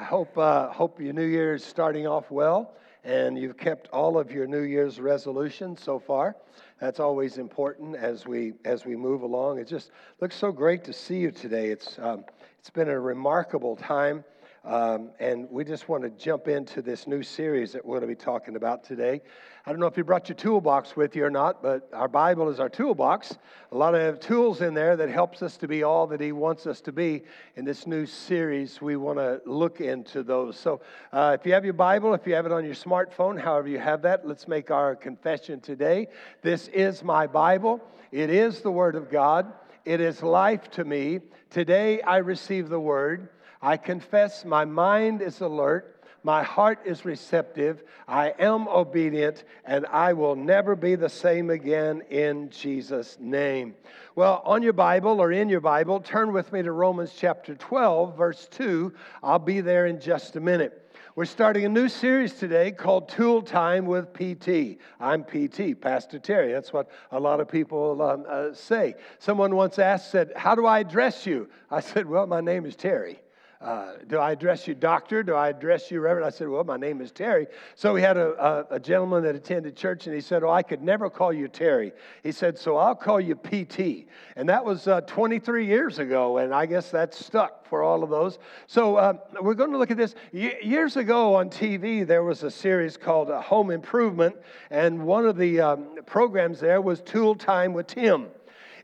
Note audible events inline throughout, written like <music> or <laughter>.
I hope, uh, hope your New Year is starting off well and you've kept all of your New Year's resolutions so far. That's always important as we as we move along. It just looks so great to see you today. It's um, it's been a remarkable time. Um, and we just want to jump into this new series that we're going to be talking about today. I don't know if you brought your toolbox with you or not, but our Bible is our toolbox. A lot of tools in there that helps us to be all that He wants us to be. In this new series, we want to look into those. So uh, if you have your Bible, if you have it on your smartphone, however you have that, let's make our confession today. This is my Bible. It is the Word of God. It is life to me. Today I receive the Word. I confess my mind is alert, my heart is receptive, I am obedient, and I will never be the same again in Jesus' name. Well, on your Bible or in your Bible, turn with me to Romans chapter 12, verse 2. I'll be there in just a minute. We're starting a new series today called Tool Time with PT. I'm PT, Pastor Terry. That's what a lot of people um, uh, say. Someone once asked, said, How do I address you? I said, Well, my name is Terry. Uh, do I address you doctor? Do I address you reverend? I said, well, my name is Terry. So we had a, a, a, gentleman that attended church and he said, oh, I could never call you Terry. He said, so I'll call you PT. And that was uh, 23 years ago, and I guess that's stuck for all of those. So uh, we're going to look at this. Y- years ago on TV, there was a series called uh, Home Improvement, and one of the um, programs there was Tool Time with Tim.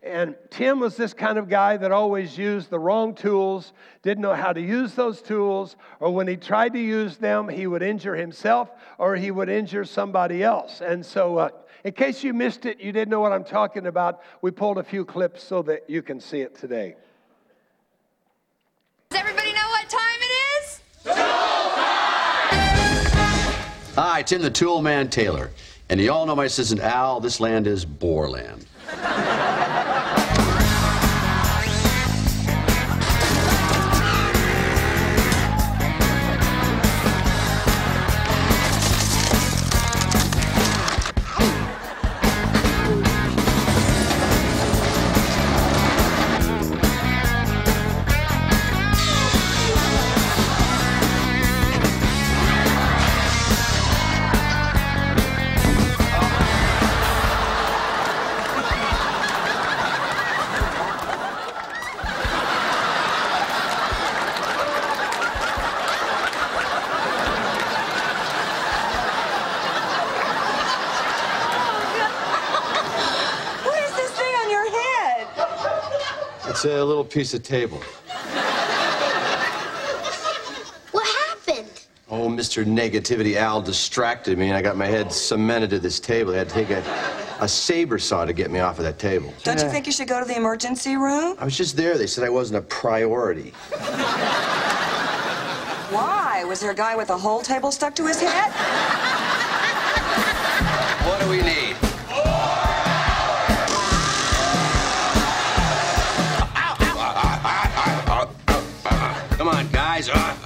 And Tim was this kind of guy that always used the wrong tools, didn't know how to use those tools, or when he tried to use them, he would injure himself or he would injure somebody else. And so, uh, in case you missed it, you didn't know what I'm talking about, we pulled a few clips so that you can see it today. Does everybody know what time it is? Tool time! Hi, Tim the Tool Man Taylor. And you all know my assistant Al, this land is Borland. It's a little piece of table. What happened? Oh, Mr. Negativity Al distracted me, and I got my head cemented to this table. I had to take a, a saber saw to get me off of that table. Don't you think you should go to the emergency room? I was just there. They said I wasn't a priority. Why? Was there a guy with a whole table stuck to his head? What do we need? On,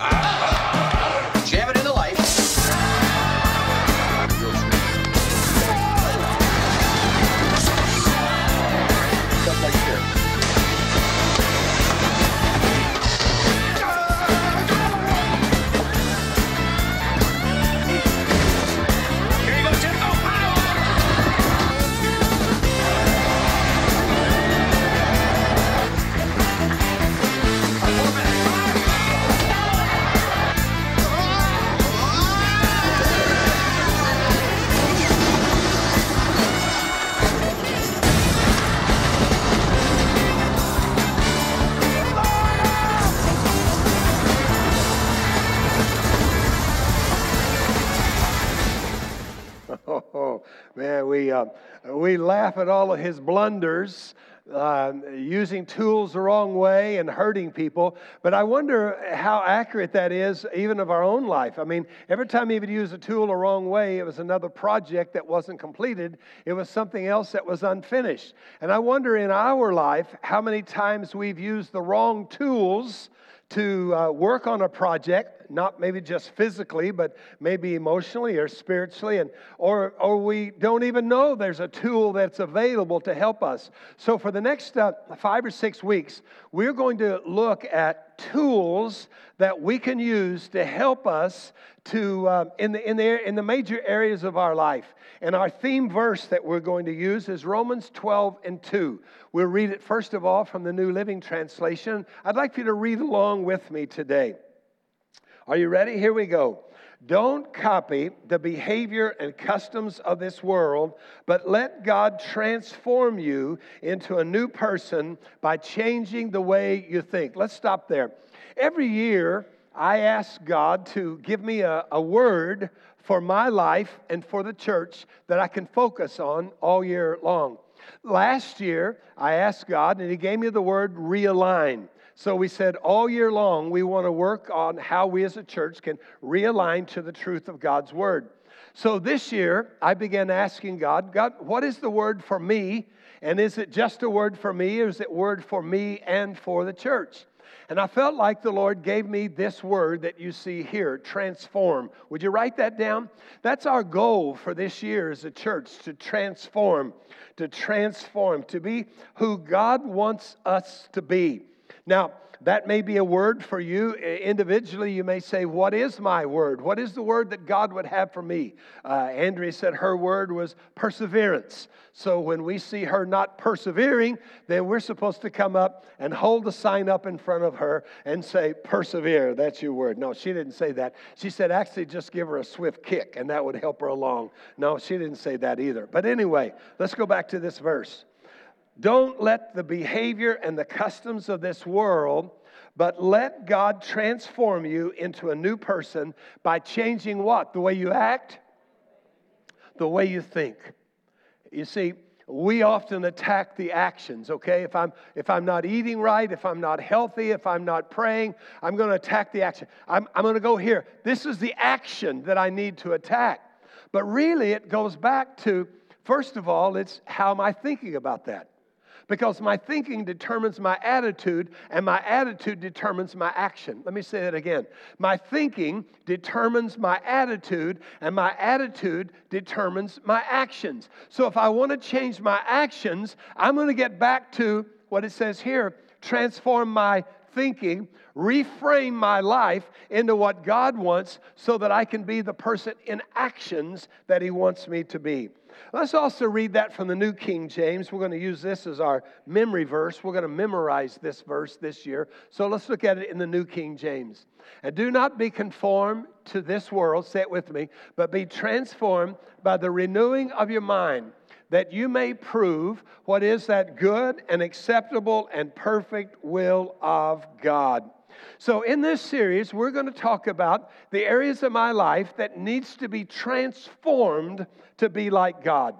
man, we, uh, we laugh at all of his blunders, uh, using tools the wrong way and hurting people. But I wonder how accurate that is, even of our own life. I mean, every time he would use a tool the wrong way, it was another project that wasn't completed, it was something else that was unfinished. And I wonder in our life how many times we've used the wrong tools to uh, work on a project, not maybe just physically, but maybe emotionally or spiritually, and or or we don't even know there's a tool that's available to help us. So for the next uh, five or six weeks, we're going to look at tools that we can use to help us to uh, in the in the in the major areas of our life. And our theme verse that we're going to use is Romans 12 and 2. We'll read it first of all from the New Living Translation. I'd like you to read along with me today. Are you ready? Here we go. Don't copy the behavior and customs of this world, but let God transform you into a new person by changing the way you think. Let's stop there. Every year, I ask God to give me a, a word for my life and for the church that I can focus on all year long. Last year, I asked God, and He gave me the word realign. So we said all year long, we want to work on how we as a church can realign to the truth of God's word. So this year, I began asking God, God, what is the word for me? And is it just a word for me, or is it word for me and for the church? And I felt like the Lord gave me this word that you see here transform. Would you write that down? That's our goal for this year as a church to transform, to transform, to be who God wants us to be. Now, that may be a word for you individually. You may say, What is my word? What is the word that God would have for me? Uh, Andrea said her word was perseverance. So when we see her not persevering, then we're supposed to come up and hold the sign up in front of her and say, Persevere. That's your word. No, she didn't say that. She said, Actually, just give her a swift kick and that would help her along. No, she didn't say that either. But anyway, let's go back to this verse. Don't let the behavior and the customs of this world, but let God transform you into a new person by changing what? The way you act, the way you think. You see, we often attack the actions okay? If i'm if i'm not eating right if i'm not healthy if i'm not praying i'm going to attack the action. I'm, I'm going to go here. This is the action that i need to attack. But really it goes back to first of all it's how am i thinking about that because my thinking determines my attitude, and my attitude determines my action. Let me say that again. My thinking determines my attitude, and my attitude determines my actions. So if I want to change my actions, I'm going to get back to what it says here transform my thinking, reframe my life into what God wants so that I can be the person in actions that He wants me to be. Let's also read that from the New King James. We're going to use this as our memory verse. We're going to memorize this verse this year. So let's look at it in the New King James. And do not be conformed to this world, say it with me, but be transformed by the renewing of your mind, that you may prove what is that good and acceptable and perfect will of God. So, in this series, we're going to talk about the areas of my life that needs to be transformed to be like God.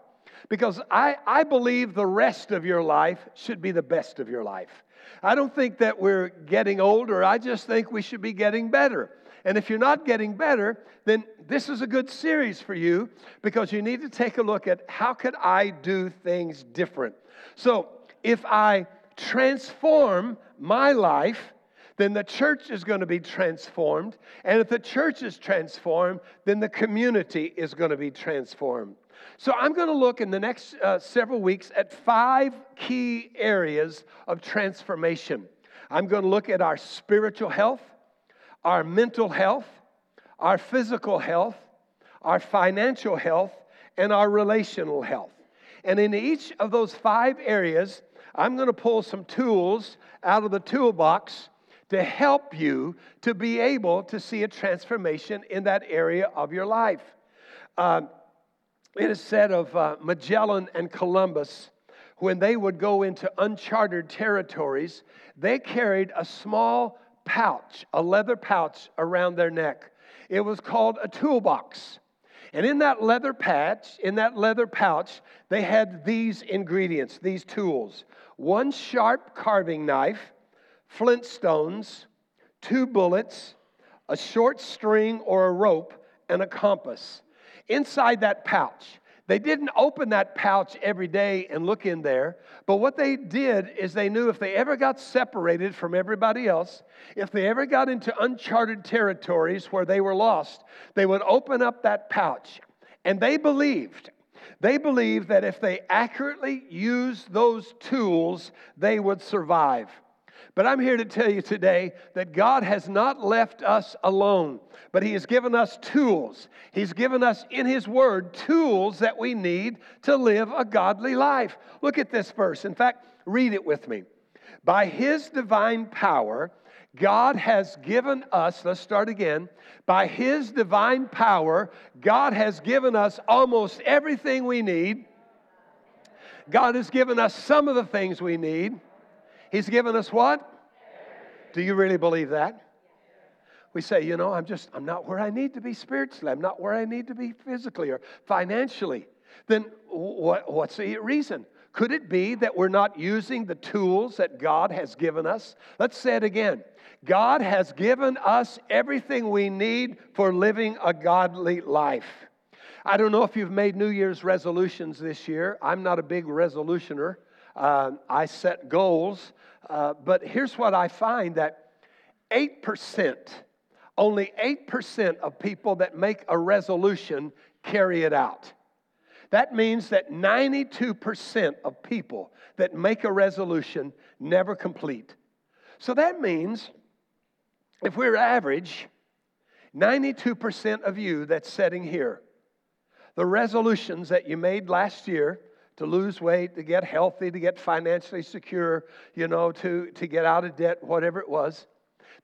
Because I, I believe the rest of your life should be the best of your life. I don't think that we're getting older. I just think we should be getting better. And if you're not getting better, then this is a good series for you because you need to take a look at how could I do things different. So, if I transform my life, then the church is going to be transformed. And if the church is transformed, then the community is going to be transformed. So I'm going to look in the next uh, several weeks at five key areas of transformation. I'm going to look at our spiritual health, our mental health, our physical health, our financial health, and our relational health. And in each of those five areas, I'm going to pull some tools out of the toolbox to help you to be able to see a transformation in that area of your life. Uh, it is said of uh, Magellan and Columbus, when they would go into uncharted territories, they carried a small pouch, a leather pouch around their neck. It was called a toolbox. And in that leather patch, in that leather pouch, they had these ingredients, these tools. One sharp carving knife, flint stones, two bullets, a short string or a rope, and a compass. Inside that pouch, they didn't open that pouch every day and look in there, but what they did is they knew if they ever got separated from everybody else, if they ever got into uncharted territories where they were lost, they would open up that pouch. And they believed, they believed that if they accurately used those tools, they would survive. But I'm here to tell you today that God has not left us alone, but He has given us tools. He's given us in His Word tools that we need to live a godly life. Look at this verse. In fact, read it with me. By His divine power, God has given us, let's start again. By His divine power, God has given us almost everything we need. God has given us some of the things we need. He's given us what? Do you really believe that? We say, you know, I'm just, I'm not where I need to be spiritually. I'm not where I need to be physically or financially. Then what, what's the reason? Could it be that we're not using the tools that God has given us? Let's say it again. God has given us everything we need for living a godly life. I don't know if you've made New Year's resolutions this year. I'm not a big resolutioner. Uh, I set goals, uh, but here's what I find that 8%, only 8% of people that make a resolution carry it out. That means that 92% of people that make a resolution never complete. So that means if we're average, 92% of you that's sitting here, the resolutions that you made last year to lose weight, to get healthy, to get financially secure, you know, to, to get out of debt, whatever it was,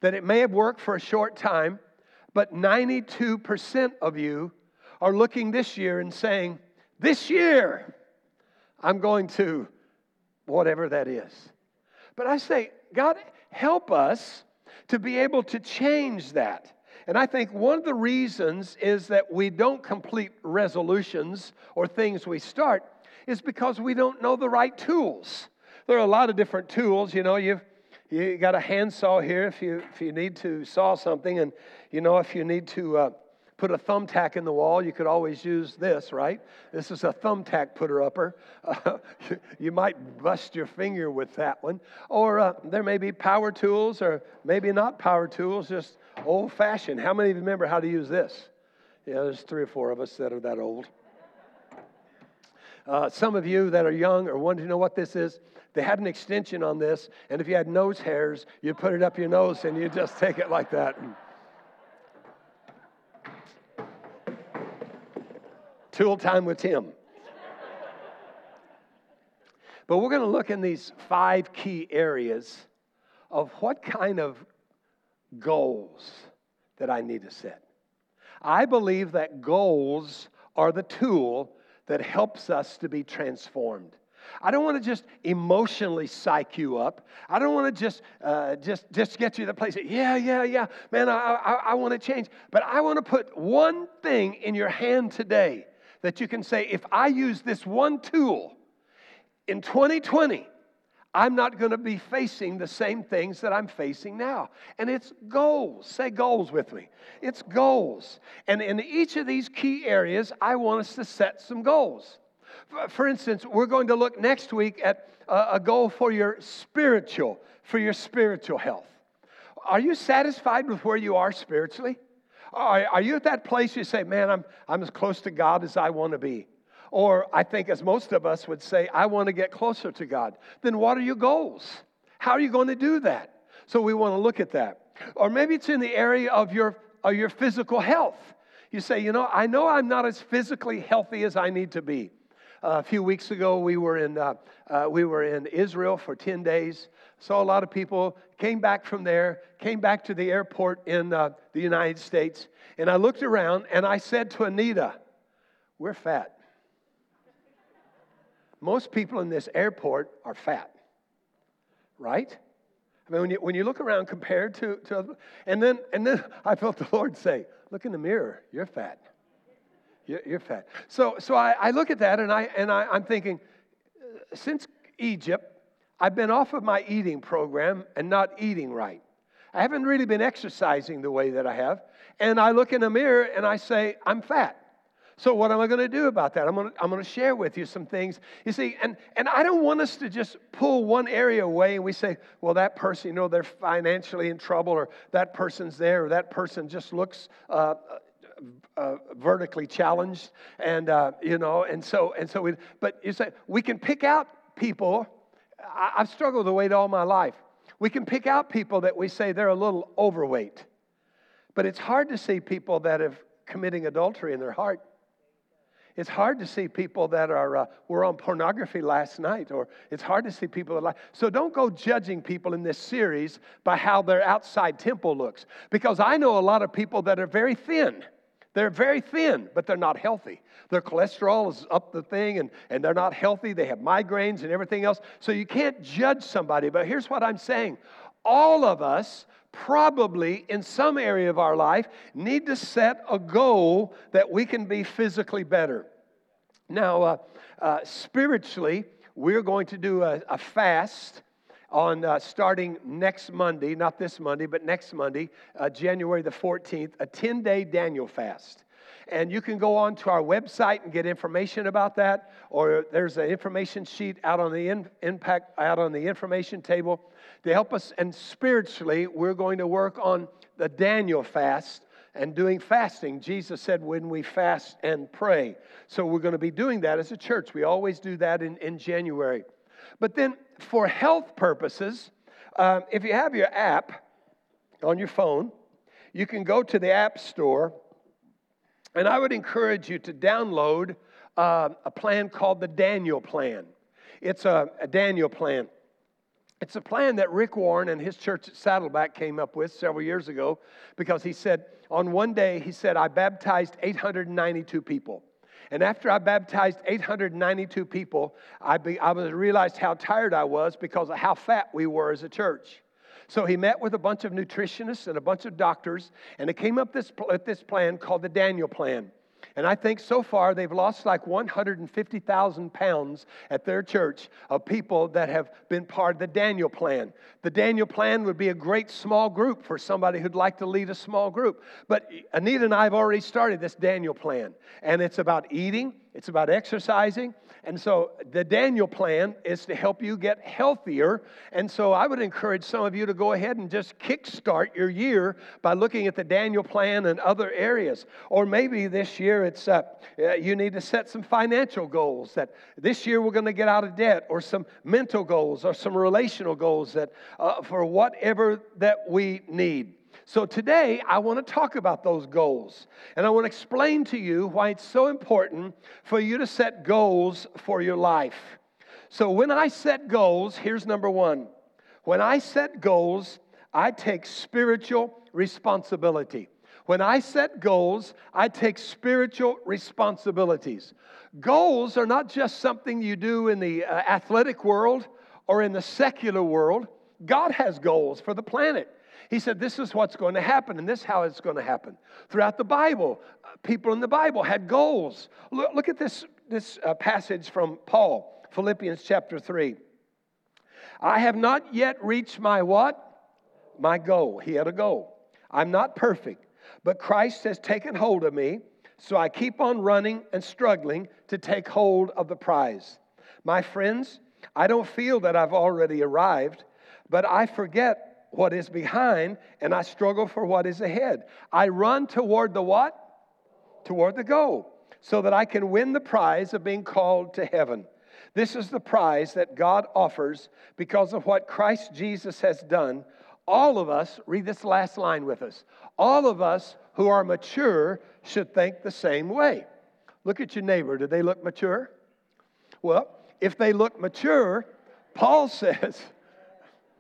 that it may have worked for a short time, but 92% of you are looking this year and saying, This year, I'm going to whatever that is. But I say, God, help us to be able to change that. And I think one of the reasons is that we don't complete resolutions or things we start is because we don't know the right tools. There are a lot of different tools. You know, you've you got a handsaw here if you if you need to saw something, and you know if you need to uh, put a thumbtack in the wall, you could always use this, right? This is a thumbtack putter upper. Uh, <laughs> you might bust your finger with that one, or uh, there may be power tools, or maybe not power tools, just old fashioned. How many of you remember how to use this? Yeah, there's three or four of us that are that old. Uh, some of you that are young or want to know what this is, they had an extension on this, and if you had nose hairs, you put it up your nose and you just take it like that. Tool time with Tim. but we're going to look in these five key areas of what kind of goals that I need to set. I believe that goals are the tool that helps us to be transformed. I don't want to just emotionally psych you up. I don't want to just, uh, just, just get you to the place that, yeah, yeah, yeah, man, I, I, I want to change. But I want to put one thing in your hand today that you can say, if I use this one tool in 2020, I'm not going to be facing the same things that I'm facing now. And it's goals. Say goals with me. It's goals. And in each of these key areas, I want us to set some goals. For instance, we're going to look next week at a goal for your spiritual, for your spiritual health. Are you satisfied with where you are spiritually? Are you at that place you say, man, I'm, I'm as close to God as I want to be? Or I think, as most of us would say, I want to get closer to God. Then what are your goals? How are you going to do that? So we want to look at that. Or maybe it's in the area of your, of your physical health. You say, you know, I know I'm not as physically healthy as I need to be. Uh, a few weeks ago, we were in uh, uh, we were in Israel for ten days. Saw a lot of people. Came back from there. Came back to the airport in uh, the United States, and I looked around and I said to Anita, "We're fat." Most people in this airport are fat, right? I mean, when you, when you look around compared to, to other, and then and then I felt the Lord say, "Look in the mirror. You're fat. You're, you're fat." So so I, I look at that and I and I, I'm thinking, uh, since Egypt, I've been off of my eating program and not eating right. I haven't really been exercising the way that I have. And I look in the mirror and I say, I'm fat. So, what am I going to do about that? I'm going to, I'm going to share with you some things. You see, and, and I don't want us to just pull one area away and we say, well, that person, you know, they're financially in trouble, or that person's there, or that person just looks uh, uh, vertically challenged. And, uh, you know, and so, and so we, but you say, we can pick out people. I, I've struggled with weight all my life. We can pick out people that we say they're a little overweight, but it's hard to see people that have committing adultery in their heart. It's hard to see people that are uh, were on pornography last night, or it's hard to see people that like. So don't go judging people in this series by how their outside temple looks, because I know a lot of people that are very thin. They're very thin, but they're not healthy. Their cholesterol is up the thing, and, and they're not healthy. They have migraines and everything else. So you can't judge somebody. But here's what I'm saying all of us probably in some area of our life need to set a goal that we can be physically better. Now, uh, uh, spiritually, we're going to do a, a fast on uh, starting next Monday, not this Monday, but next Monday, uh, January the 14th, a 10 day Daniel fast. And you can go on to our website and get information about that, or there's an information sheet out on the in, impact out on the information table to help us. And spiritually, we're going to work on the Daniel fast and doing fasting. Jesus said, when we fast and pray. So we're going to be doing that as a church. We always do that in, in January. But then, for health purposes, um, if you have your app on your phone, you can go to the App Store, and I would encourage you to download uh, a plan called the Daniel Plan. It's a, a Daniel plan. It's a plan that Rick Warren and his church at Saddleback came up with several years ago because he said, on one day, he said, I baptized 892 people. And after I baptized 892 people, I, be, I realized how tired I was because of how fat we were as a church. So he met with a bunch of nutritionists and a bunch of doctors, and it came up this, with this plan called the Daniel Plan. And I think so far they've lost like 150,000 pounds at their church of people that have been part of the Daniel plan. The Daniel plan would be a great small group for somebody who'd like to lead a small group. But Anita and I have already started this Daniel plan. And it's about eating, it's about exercising, and so the Daniel plan is to help you get healthier. And so I would encourage some of you to go ahead and just kickstart your year by looking at the Daniel plan and other areas. Or maybe this year it's uh, uh you need to set some financial goals that this year we're going to get out of debt, or some mental goals, or some relational goals that uh, for whatever that we need. So today, I want to talk about those goals. And I want to explain to you why it's so important for you to set goals for your life. So when I set goals, here's number one. When I set goals, I take spiritual responsibility. When I set goals, I take spiritual responsibilities. Goals are not just something you do in the uh, athletic world or in the secular world. God has goals for the planet. He said, This is what's going to happen, and this is how it's going to happen. Throughout the Bible, uh, people in the Bible had goals. Look, look at this, this uh, passage from Paul, Philippians chapter 3. I have not yet reached my what? My goal. He had a goal. I'm not perfect, but Christ has taken hold of me, so I keep on running and struggling to take hold of the prize. My friends, I don't feel that I've already arrived, but I forget what is behind and I struggle for what is ahead. I run toward the what? Toward the goal so that I can win the prize of being called to heaven. This is the prize that God offers because of what Christ Jesus has done. All of us, read this last line with us, all of us who are mature should think the same way. Look at your neighbor. Do they look mature? Well, if they look mature, Paul <laughs> says,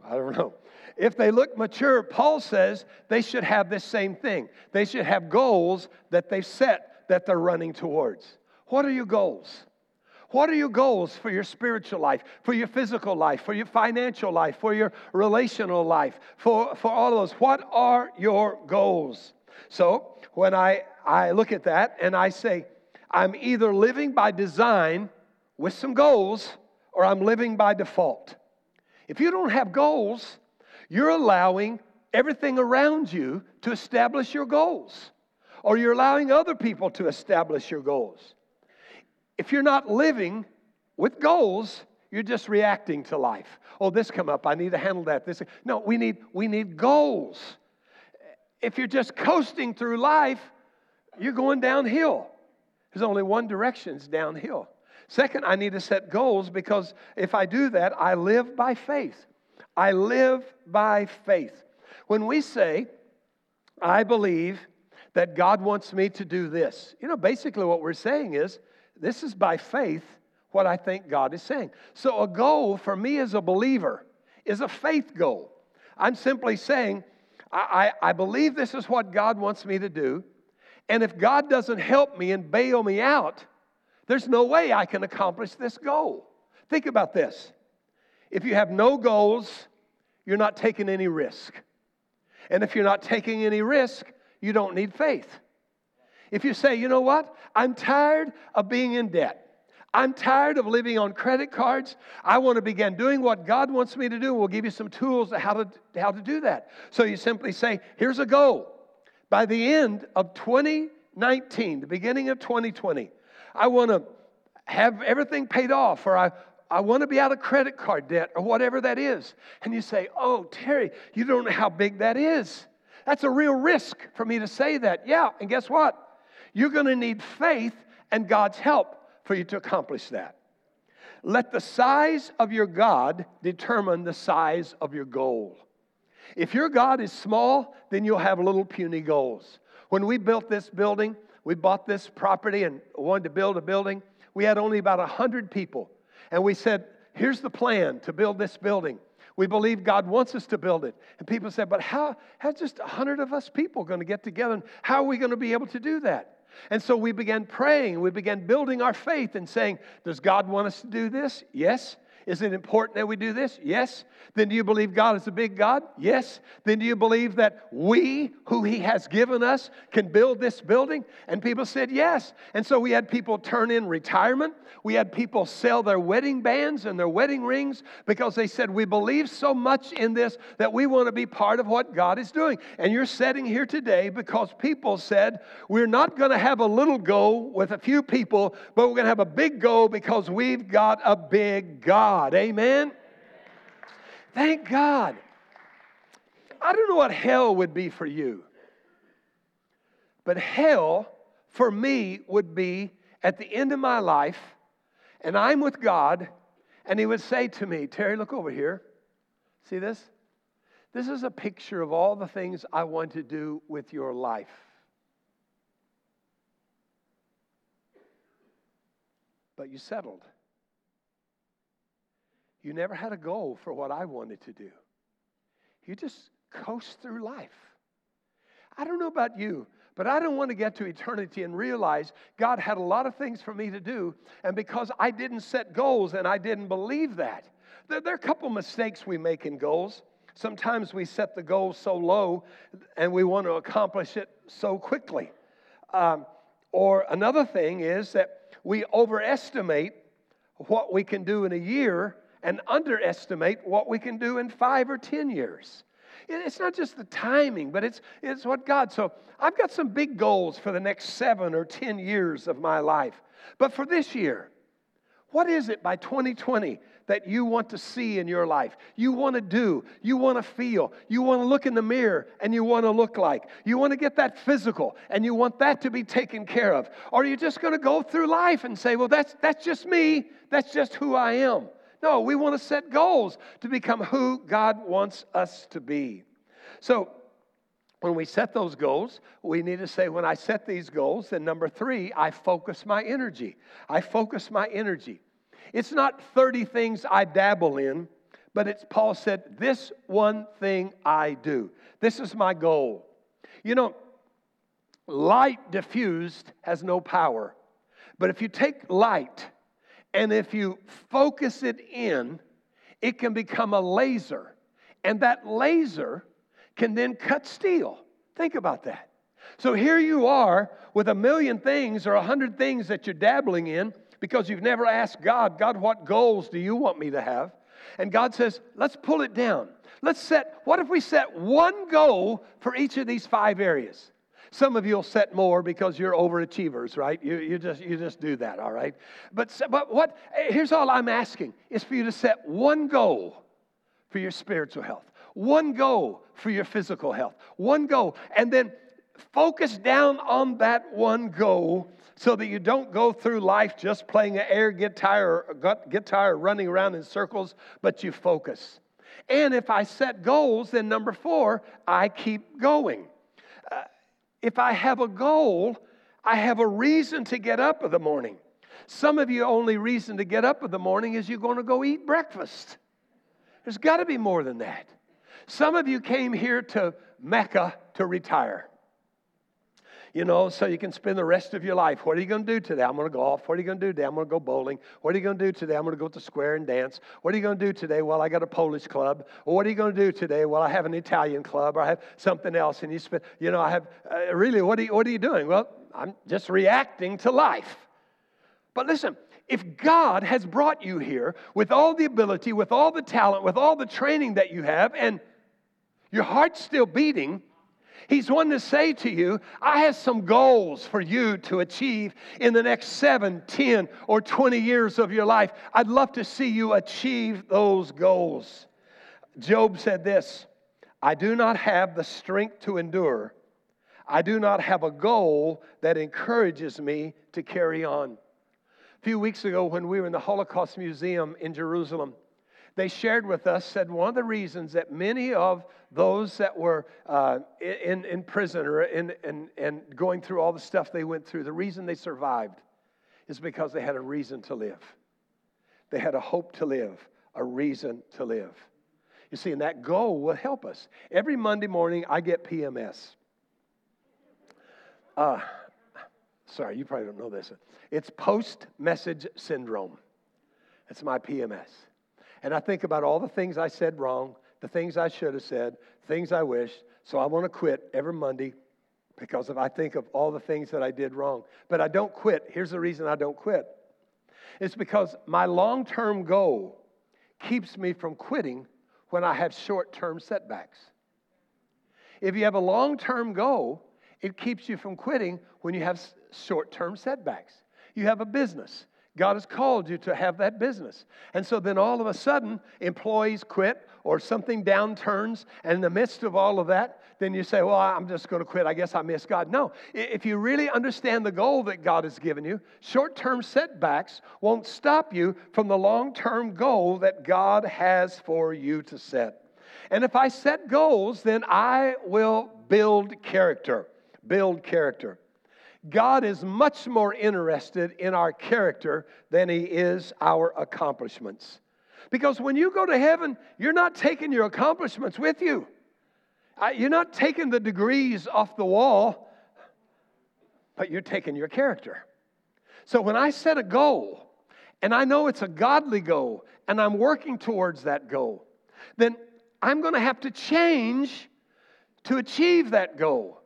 I don't know. If they look mature, Paul says they should have this same thing. They should have goals that they've set that they're running towards. What are your goals? What are your goals for your spiritual life, for your physical life, for your financial life, for your relational life, for, for all of those? What are your goals? So when I, I look at that and I say, I'm either living by design with some goals or I'm living by default. If you don't have goals, you're allowing everything around you to establish your goals, or you're allowing other people to establish your goals. If you're not living with goals, you're just reacting to life. Oh, this come up. I need to handle that. This. No, we need we need goals. If you're just coasting through life, you're going downhill. There's only one direction, it's downhill. Second, I need to set goals because if I do that, I live by faith. I live by faith. When we say, I believe that God wants me to do this, you know, basically what we're saying is, this is by faith what I think God is saying. So a goal for me as a believer is a faith goal. I'm simply saying, I, I, I believe this is what God wants me to do. And if God doesn't help me and bail me out, there's no way I can accomplish this goal. Think about this. If you have no goals, you're not taking any risk. And if you're not taking any risk, you don't need faith. If you say, you know what, I'm tired of being in debt. I'm tired of living on credit cards. I want to begin doing what God wants me to do. We'll give you some tools how to, how to do that. So you simply say, here's a goal. By the end of 2019, the beginning of 2020, I want to have everything paid off, or I, I want to be out of credit card debt, or whatever that is. And you say, Oh, Terry, you don't know how big that is. That's a real risk for me to say that. Yeah, and guess what? You're going to need faith and God's help for you to accomplish that. Let the size of your God determine the size of your goal. If your God is small, then you'll have little puny goals. When we built this building, we bought this property and wanted to build a building. We had only about 100 people. And we said, here's the plan to build this building. We believe God wants us to build it. And people said, but how, how's just a 100 of us people going to get together? And how are we going to be able to do that? And so we began praying. We began building our faith and saying, Does God want us to do this? Yes. Is it important that we do this? Yes. Then do you believe God is a big God? Yes. Then do you believe that we, who He has given us, can build this building? And people said yes. And so we had people turn in retirement. We had people sell their wedding bands and their wedding rings because they said, We believe so much in this that we want to be part of what God is doing. And you're sitting here today because people said, We're not going to have a little go with a few people, but we're going to have a big go because we've got a big God. God. Amen? Thank God. I don't know what hell would be for you, but hell for me would be at the end of my life, and I'm with God, and He would say to me, Terry, look over here. See this? This is a picture of all the things I want to do with your life. But you settled. You never had a goal for what I wanted to do. You just coast through life. I don't know about you, but I don't want to get to eternity and realize God had a lot of things for me to do, and because I didn't set goals and I didn't believe that. There, are a couple mistakes we make in goals. Sometimes we set the goal so low and we want to accomplish it so quickly. Um, or another thing is that we overestimate what we can do in a year and underestimate what we can do in five or 10 years. It's not just the timing, but it's, it's what God. So I've got some big goals for the next seven or 10 years of my life. But for this year, what is it by 2020 that you want to see in your life? You want to do, you want to feel, you want to look in the mirror and you want to look like. You want to get that physical and you want that to be taken care of. Or are you just going to go through life and say, well, that's, that's just me, that's just who I am? No, we want to set goals to become who God wants us to be. So, when we set those goals, we need to say, when I set these goals, then number three, I focus my energy. I focus my energy. It's not 30 things I dabble in, but it's Paul said, This one thing I do. This is my goal. You know, light diffused has no power. But if you take light and if you focus it in, it can become a laser. And that laser can then cut steel. Think about that. So here you are with a million things or a hundred things that you're dabbling in because you've never asked God, God, what goals do you want me to have? And God says, let's pull it down. Let's set, what if we set one goal for each of these five areas? Some of you will set more because you're overachievers, right? You, you, just, you just do that, all right? But, but what, eh, here's all I'm asking is for you to set one goal for your spiritual health, one goal for your physical health, one goal, and then focus down on that one goal so that you don't go through life just playing an air guitar, guitar running around in circles, but you focus. And if I set goals, then number four, I keep going. If I have a goal, I have a reason to get up in the morning. Some of you only reason to get up in the morning is you're going to go eat breakfast. There's got to be more than that. Some of you came here to Mecca to retire you know, so you can spend the rest of your life. What are you going to do today? I'm going to golf. What are you going to do today? I'm going to go bowling. What are you going to do today? I'm going to go to the square and dance. What are you going to do today? Well, I got a Polish club. Well, what are you going to do today? Well, I have an Italian club or I have something else. And you spend, you know, I have, uh, really, what are, you, what are you doing? Well, I'm just reacting to life. But listen, if God has brought you here with all the ability, with all the talent, with all the training that you have, and your heart's still beating, He's wanting to say to you, I have some goals for you to achieve in the next seven, ten, or 20 years of your life. I'd love to see you achieve those goals. Job said this I do not have the strength to endure. I do not have a goal that encourages me to carry on. A few weeks ago, when we were in the Holocaust Museum in Jerusalem, they shared with us said one of the reasons that many of those that were uh, in, in prison or in, in, and going through all the stuff they went through, the reason they survived is because they had a reason to live. They had a hope to live, a reason to live. You see, and that goal will help us. Every Monday morning, I get PMS. Uh, sorry, you probably don't know this. It's post message syndrome. That's my PMS. And I think about all the things I said wrong, the things I should have said, things I wish. So I want to quit every Monday because if I think of all the things that I did wrong. But I don't quit. Here's the reason I don't quit it's because my long term goal keeps me from quitting when I have short term setbacks. If you have a long term goal, it keeps you from quitting when you have short term setbacks. You have a business. God has called you to have that business. And so then all of a sudden, employees quit or something downturns, and in the midst of all of that, then you say, Well, I'm just going to quit. I guess I miss God. No. If you really understand the goal that God has given you, short term setbacks won't stop you from the long term goal that God has for you to set. And if I set goals, then I will build character. Build character. God is much more interested in our character than he is our accomplishments. Because when you go to heaven, you're not taking your accomplishments with you. You're not taking the degrees off the wall, but you're taking your character. So when I set a goal, and I know it's a godly goal, and I'm working towards that goal, then I'm going to have to change to achieve that goal.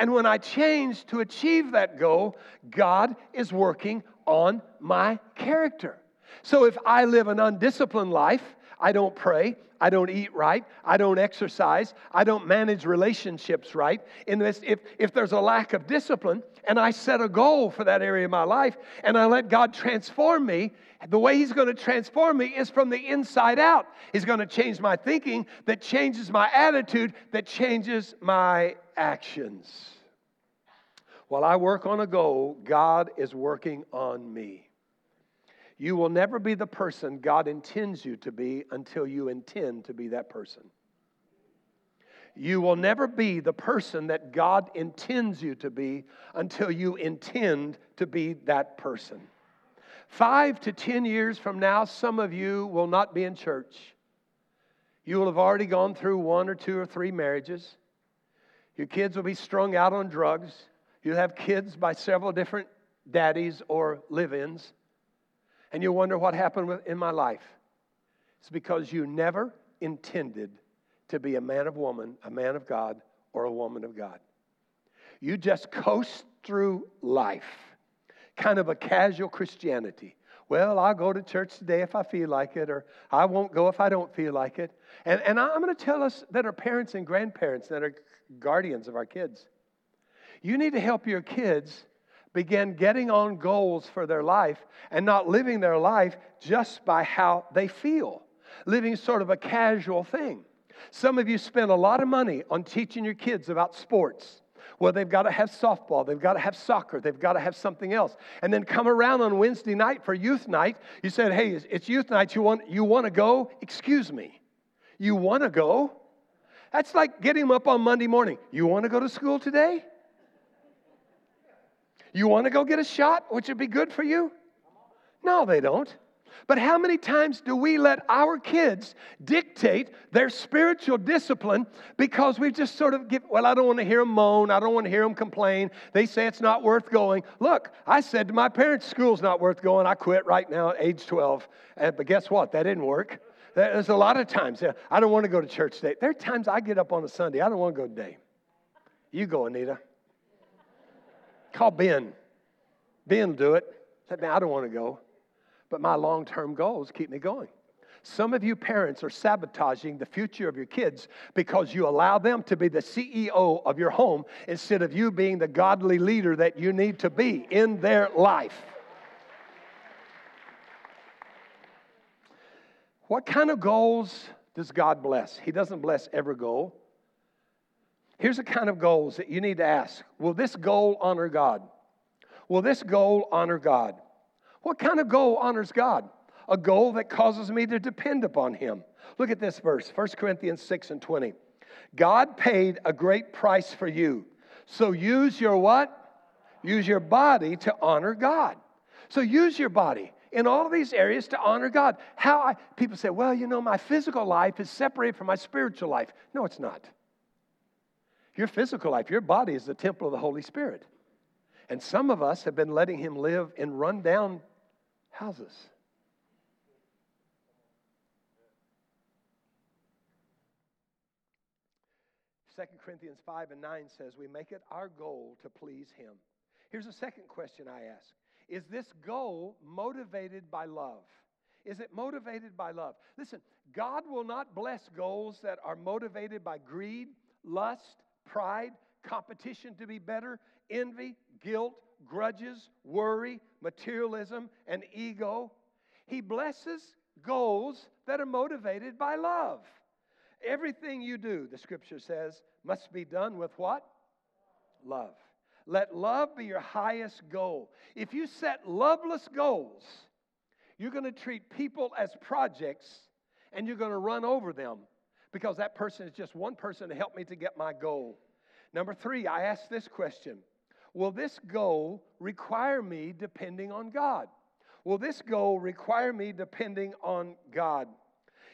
And when I change to achieve that goal, God is working on my character. So if I live an undisciplined life, I don't pray, I don't eat right, I don't exercise, I don't manage relationships right. In this, if, if there's a lack of discipline and I set a goal for that area of my life and I let God transform me, the way He's going to transform me is from the inside out. He's going to change my thinking, that changes my attitude, that changes my actions. While I work on a goal, God is working on me. You will never be the person God intends you to be until you intend to be that person. You will never be the person that God intends you to be until you intend to be that person. Five to ten years from now, some of you will not be in church. You will have already gone through one or two or three marriages. Your kids will be strung out on drugs. You'll have kids by several different daddies or live ins. And you'll wonder what happened in my life. It's because you never intended to be a man of woman, a man of God, or a woman of God. You just coast through life, kind of a casual Christianity. Well, I'll go to church today if I feel like it, or I won't go if I don't feel like it. And, and I'm going to tell us that are parents and grandparents that are guardians of our kids. You need to help your kids begin getting on goals for their life and not living their life just by how they feel, living sort of a casual thing. Some of you spend a lot of money on teaching your kids about sports. Well, they've got to have softball, they've got to have soccer, they've got to have something else. And then come around on Wednesday night for youth night. You said, hey, it's youth night, you want, you want to go? Excuse me. You want to go. That's like getting them up on Monday morning. You want to go to school today? You want to go get a shot, which would be good for you? No, they don't. But how many times do we let our kids dictate their spiritual discipline because we just sort of give, well, I don't want to hear them moan. I don't want to hear them complain. They say it's not worth going. Look, I said to my parents, school's not worth going. I quit right now at age 12. And, but guess what? That didn't work. There's a lot of times, I don't want to go to church today. There are times I get up on a Sunday, I don't want to go today. You go, Anita. Call Ben. Ben, do it. Say, man, I don't want to go but my long term goals keep me going. Some of you parents are sabotaging the future of your kids because you allow them to be the CEO of your home instead of you being the godly leader that you need to be in their life. What kind of goals does God bless? He doesn't bless every goal. Here's the kind of goals that you need to ask Will this goal honor God? Will this goal honor God? What kind of goal honors God? A goal that causes me to depend upon Him. Look at this verse, 1 Corinthians 6 and 20. God paid a great price for you. So use your what? Use your body to honor God. So use your body in all of these areas to honor God. How I, people say, well, you know, my physical life is separated from my spiritual life. No, it's not. Your physical life, your body is the temple of the Holy Spirit. And some of us have been letting him live in rundown houses. Second Corinthians 5 and 9 says, We make it our goal to please Him. Here's a second question I ask Is this goal motivated by love? Is it motivated by love? Listen, God will not bless goals that are motivated by greed, lust, pride, competition to be better, envy, guilt, grudges, worry, materialism, and ego. He blesses goals that are motivated by love. Everything you do, the scripture says, must be done with what? Love. Let love be your highest goal. If you set loveless goals, you're going to treat people as projects and you're going to run over them because that person is just one person to help me to get my goal. Number three, I ask this question Will this goal require me depending on God? Will this goal require me depending on God?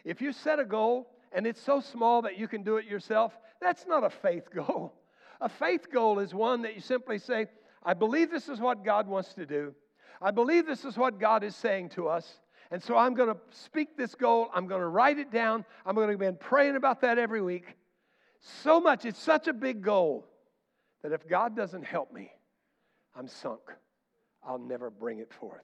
If you set a goal and it's so small that you can do it yourself, that's not a faith <laughs> goal. A faith goal is one that you simply say, I believe this is what God wants to do. I believe this is what God is saying to us. And so I'm going to speak this goal. I'm going to write it down. I'm going to be praying about that every week. So much, it's such a big goal that if God doesn't help me, I'm sunk. I'll never bring it forth.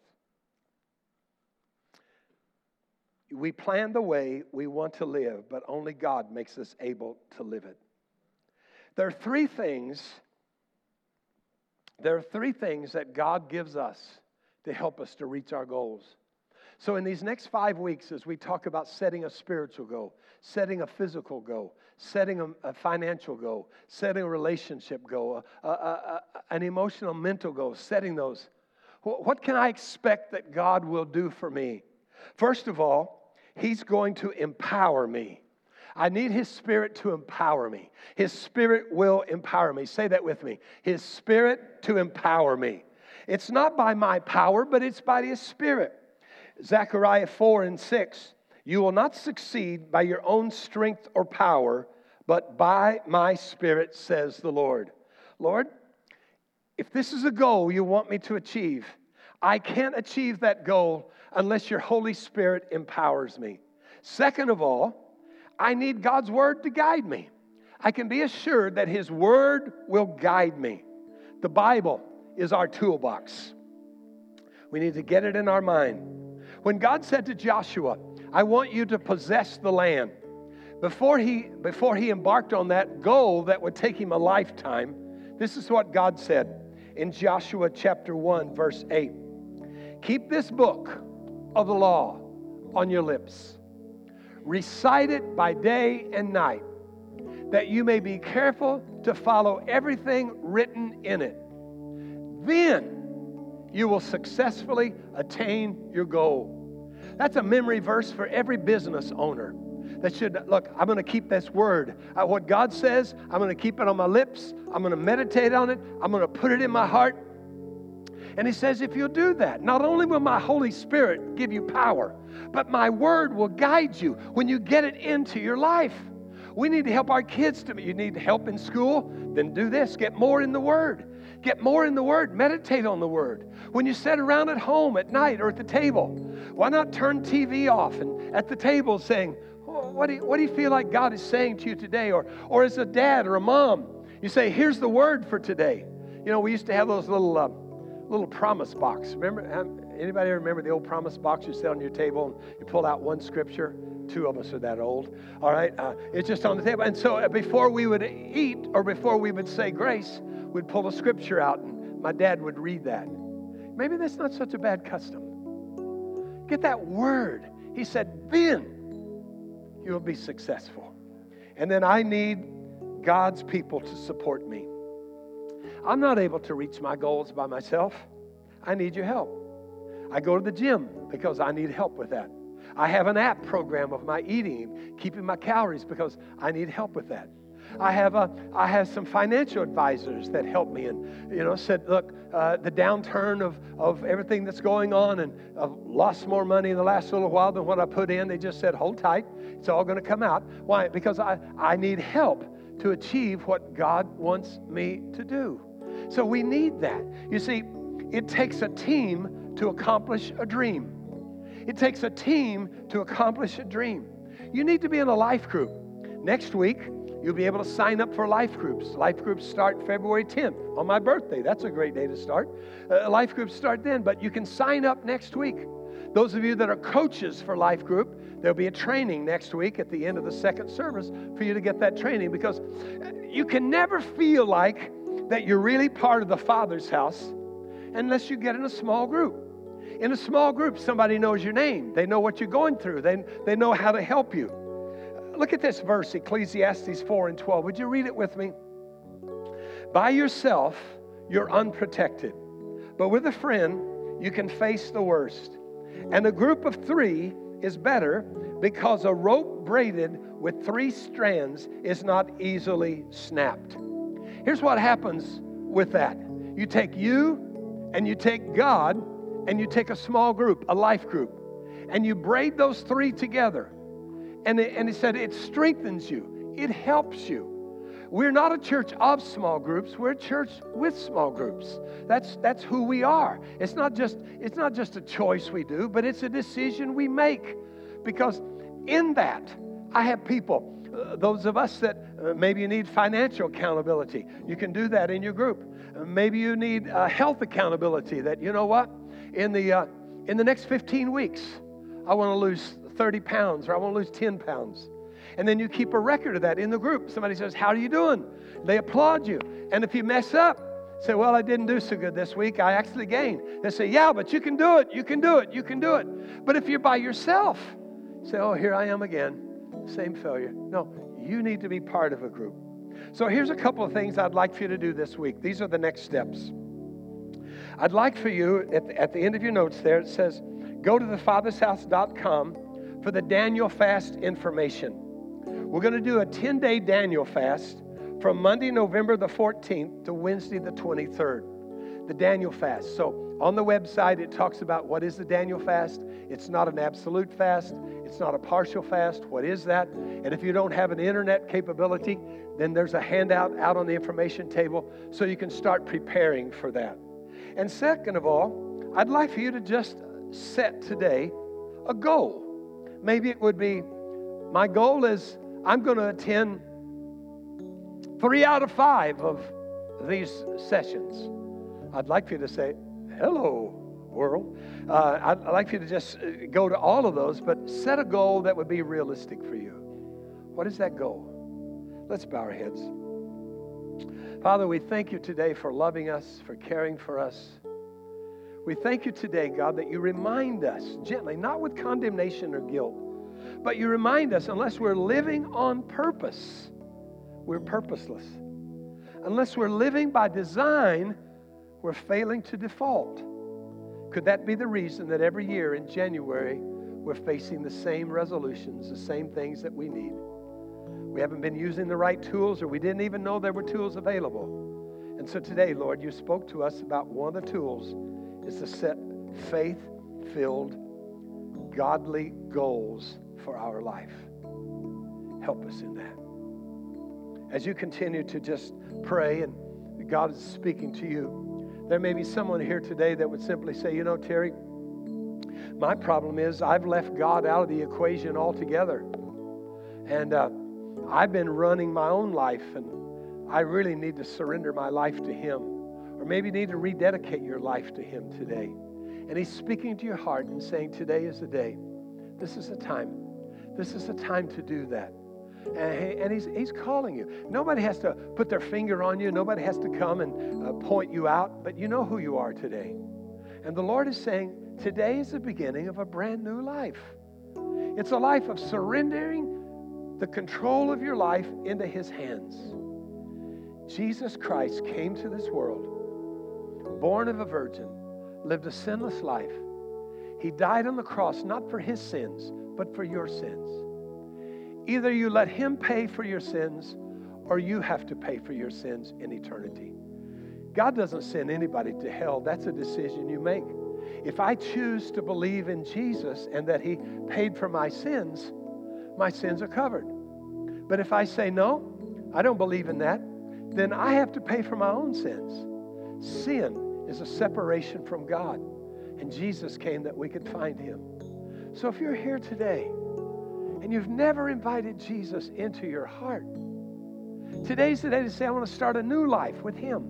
We plan the way we want to live, but only God makes us able to live it. There are three things. There are three things that God gives us to help us to reach our goals. So, in these next five weeks, as we talk about setting a spiritual goal, setting a physical goal, setting a, a financial goal, setting a relationship goal, a, a, an emotional, mental goal, setting those, what can I expect that God will do for me? First of all, He's going to empower me. I need His Spirit to empower me. His Spirit will empower me. Say that with me. His Spirit to empower me. It's not by my power, but it's by His Spirit. Zechariah 4 and 6 You will not succeed by your own strength or power, but by my Spirit, says the Lord. Lord, if this is a goal you want me to achieve, I can't achieve that goal unless your Holy Spirit empowers me. Second of all, I need God's Word to guide me. I can be assured that His Word will guide me. The Bible is our toolbox. We need to get it in our mind. When God said to Joshua, I want you to possess the land, before he, before he embarked on that goal that would take him a lifetime, this is what God said in Joshua chapter 1, verse 8 Keep this book of the law on your lips, recite it by day and night, that you may be careful to follow everything written in it. Then you will successfully attain your goal. That's a memory verse for every business owner. that should look i'm going to keep this word uh, what god says i'm going to keep it on my lips i'm going to meditate on it i'm going to put it in my heart and he says if you'll do that not only will my holy spirit give you power but my word will guide you when you get it into your life we need to help our kids to you need help in school then do this get more in the word Get more in the Word. Meditate on the Word. When you sit around at home at night or at the table, why not turn TV off and at the table saying, what, do you, what do you feel like God is saying to you today? Or, or as a dad or a mom, you say, Here's the Word for today. You know, we used to have those little, uh, little promise box. Remember, anybody remember the old promise box you set on your table and you pull out one scripture? Two of us are that old. All right, uh, it's just on the table. And so uh, before we would eat or before we would say grace, we'd pull a scripture out and my dad would read that. Maybe that's not such a bad custom. Get that word. He said, then you'll be successful. And then I need God's people to support me. I'm not able to reach my goals by myself. I need your help. I go to the gym because I need help with that. I have an app program of my eating, keeping my calories because I need help with that. I have, a, I have some financial advisors that help me and, you know, said, look, uh, the downturn of, of everything that's going on and I've lost more money in the last little while than what I put in. They just said, hold tight. It's all going to come out. Why? Because I, I need help to achieve what God wants me to do. So we need that. You see, it takes a team to accomplish a dream. It takes a team to accomplish a dream. You need to be in a life group. Next week, You'll be able to sign up for life groups. Life groups start February 10th on my birthday. That's a great day to start. Uh, life groups start then, but you can sign up next week. Those of you that are coaches for life group, there'll be a training next week at the end of the second service for you to get that training because you can never feel like that you're really part of the Father's house unless you get in a small group. In a small group, somebody knows your name. They know what you're going through. They, they know how to help you. Look at this verse, Ecclesiastes 4 and 12. Would you read it with me? By yourself, you're unprotected, but with a friend, you can face the worst. And a group of three is better because a rope braided with three strands is not easily snapped. Here's what happens with that you take you, and you take God, and you take a small group, a life group, and you braid those three together and, and he said, it strengthens you, it helps you. We're not a church of small groups, we're a church with small groups. That's, that's who we are. It's not, just, it's not just a choice we do, but it's a decision we make. Because in that, I have people, those of us that uh, maybe you need financial accountability, you can do that in your group. Uh, maybe you need uh, health accountability that, you know what, in the, in the next 15 weeks, I want to lose 30 pounds or I want to lose 10 pounds. And then you keep a record of that in the group. Somebody says, How are you doing? They applaud you. And if you mess up, say, Well, I didn't do so good this week. I actually gained. They say, Yeah, but you can do it. You can do it. You can do it. But if you're by yourself, say, Oh, here I am again. Same failure. No, you need to be part of a group. So here's a couple of things I'd like for you to do this week. These are the next steps. I'd like for you, at the, at the end of your notes there, it says, go to thefathershouse.com for the Daniel fast information. We're going to do a 10 day Daniel fast from Monday, November the 14th to Wednesday, the 23rd. The Daniel fast. So on the website, it talks about what is the Daniel fast. It's not an absolute fast, it's not a partial fast. What is that? And if you don't have an internet capability, then there's a handout out on the information table so you can start preparing for that. And second of all, I'd like for you to just set today a goal. Maybe it would be my goal is I'm going to attend three out of five of these sessions. I'd like for you to say, hello, world. Uh, I'd, like for you to just uh, go to all of those, but set a goal that would be realistic for you. What is that goal? Let's bow our heads. Father, we thank you today for loving us, for caring for us. We thank you today, God, that you remind us gently, not with condemnation or guilt, but you remind us unless we're living on purpose, we're purposeless. Unless we're living by design, we're failing to default. Could that be the reason that every year in January we're facing the same resolutions, the same things that we need. We haven't been using the right tools, or we didn't even know there were tools available. And so today, Lord, you spoke to us about one of the tools is to set faith filled, godly goals for our life. Help us in that. As you continue to just pray and God is speaking to you, there may be someone here today that would simply say, You know, Terry, my problem is I've left God out of the equation altogether. And uh, I've been running my own life, and I really need to surrender my life to Him. Or maybe you need to rededicate your life to Him today. And He's speaking to your heart and saying, Today is the day. This is the time. This is the time to do that. And, he's, he's calling you. Nobody has to put their finger on you, nobody has to come and uh, point you out, but you know who you are today. And the Lord is saying, Today is the beginning of a brand new life. It's a life of surrendering the control of your life into His hands. Jesus Christ came to this world, born of a virgin, lived a sinless life. He died on the cross not for His sins, but for your sins. Either you let Him pay for your sins or you have to pay for your sins in eternity. God doesn't send anybody to hell. That's a decision you make. If I choose to believe in Jesus and that He paid for my sins, my sins are covered. But if I say, no, I don't believe in that, then I have to pay for my own sins. Sin is a separation from God, and Jesus came that we could find Him. So if you're here today and you've never invited Jesus into your heart, today's the day to say, I want to start a new life with Him,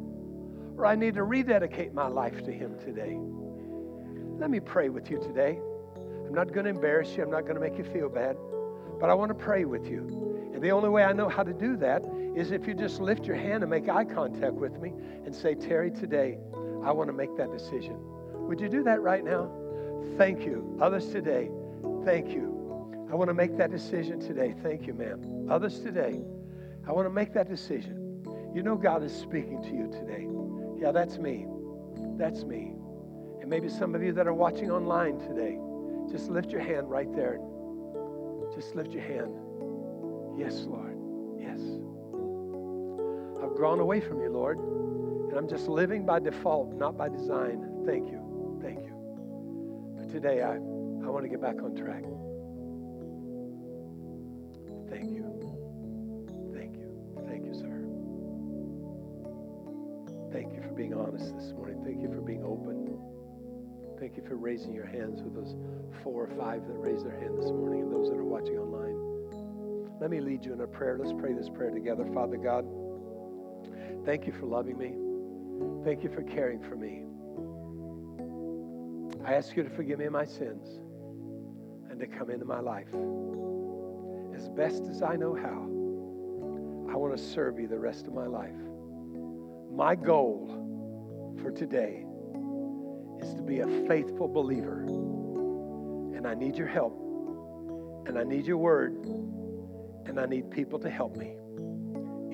or I need to rededicate my life to Him today. Let me pray with you today. I'm not going to embarrass you, I'm not going to make you feel bad, but I want to pray with you. And the only way I know how to do that is if you just lift your hand and make eye contact with me and say, Terry, today I want to make that decision. Would you do that right now? Thank you. Others today, thank you. I want to make that decision today. Thank you, ma'am. Others today, I want to make that decision. You know God is speaking to you today. Yeah, that's me. That's me. And maybe some of you that are watching online today, just lift your hand right there. Just lift your hand. Yes, Lord. Yes. I've grown away from you, Lord, and I'm just living by default, not by design. Thank you. Thank you. But today, I, I want to get back on track. Thank you. Thank you. Thank you, sir. Thank you for being honest this morning. Thank you for being open. Thank you for raising your hands with those four or five that raised their hand this morning and those that are watching online. Let me lead you in a prayer. Let's pray this prayer together. Father God, thank you for loving me. Thank you for caring for me. I ask you to forgive me my sins and to come into my life. As best as I know how, I want to serve you the rest of my life. My goal for today is to be a faithful believer. And I need your help. And I need your word. And I need people to help me.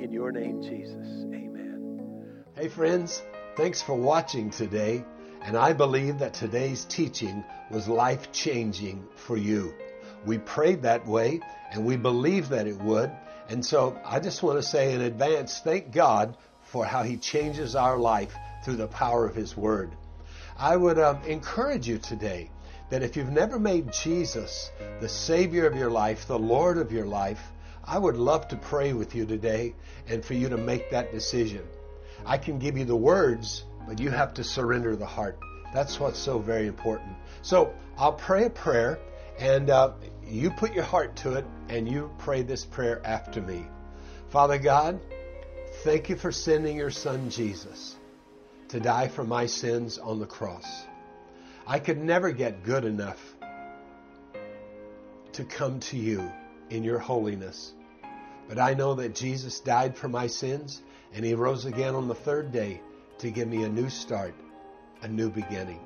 In your name, Jesus. Amen. Hey, friends, thanks for watching today. And I believe that today's teaching was life changing for you. We prayed that way and we believe that it would. And so I just want to say in advance, thank God for how He changes our life through the power of His Word. I would um, encourage you today that if you've never made Jesus the Savior of your life, the Lord of your life, I would love to pray with you today and for you to make that decision. I can give you the words, but you have to surrender the heart. That's what's so very important. So I'll pray a prayer, and uh, you put your heart to it, and you pray this prayer after me. Father God, thank you for sending your Son Jesus to die for my sins on the cross. I could never get good enough to come to you in your holiness. But I know that Jesus died for my sins and he rose again on the third day to give me a new start, a new beginning.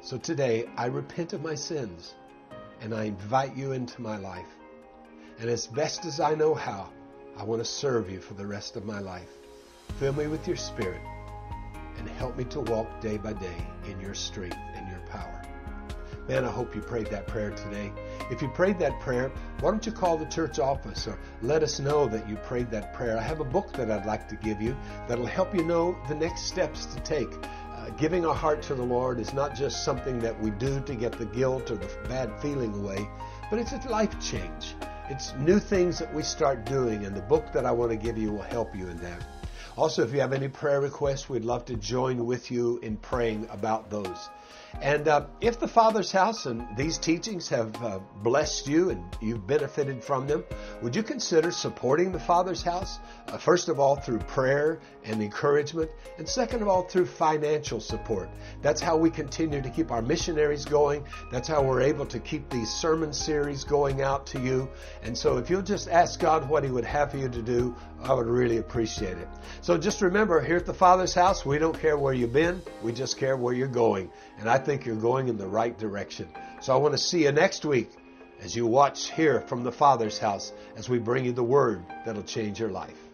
So today I repent of my sins and I invite you into my life. And as best as I know how, I want to serve you for the rest of my life. Fill me with your spirit and help me to walk day by day in your strength and your power. Man, I hope you prayed that prayer today. If you prayed that prayer, why don't you call the church office or let us know that you prayed that prayer? I have a book that I'd like to give you that'll help you know the next steps to take. Giving our heart to the Lord is not just something that we do to get the guilt or the bad feeling away, but it's a life change. It's new things that we start doing, and the book that I want to give you will help you in that. Also, if you have any prayer requests, we'd love to join with you in praying about those. And uh, if the Father's house and these teachings have uh, blessed you and you've benefited from them, would you consider supporting the Father's house? Uh, first of all, through prayer and encouragement, and second of all, through financial support. That's how we continue to keep our missionaries going. That's how we're able to keep these sermon series going out to you. And so if you'll just ask God what He would have for you to do, I would really appreciate it. So just remember, here at the Father's house, we don't care where you've been, we just care where you're going. And I think you're going in the right direction. So I want to see you next week as you watch here from the Father's house as we bring you the word that'll change your life.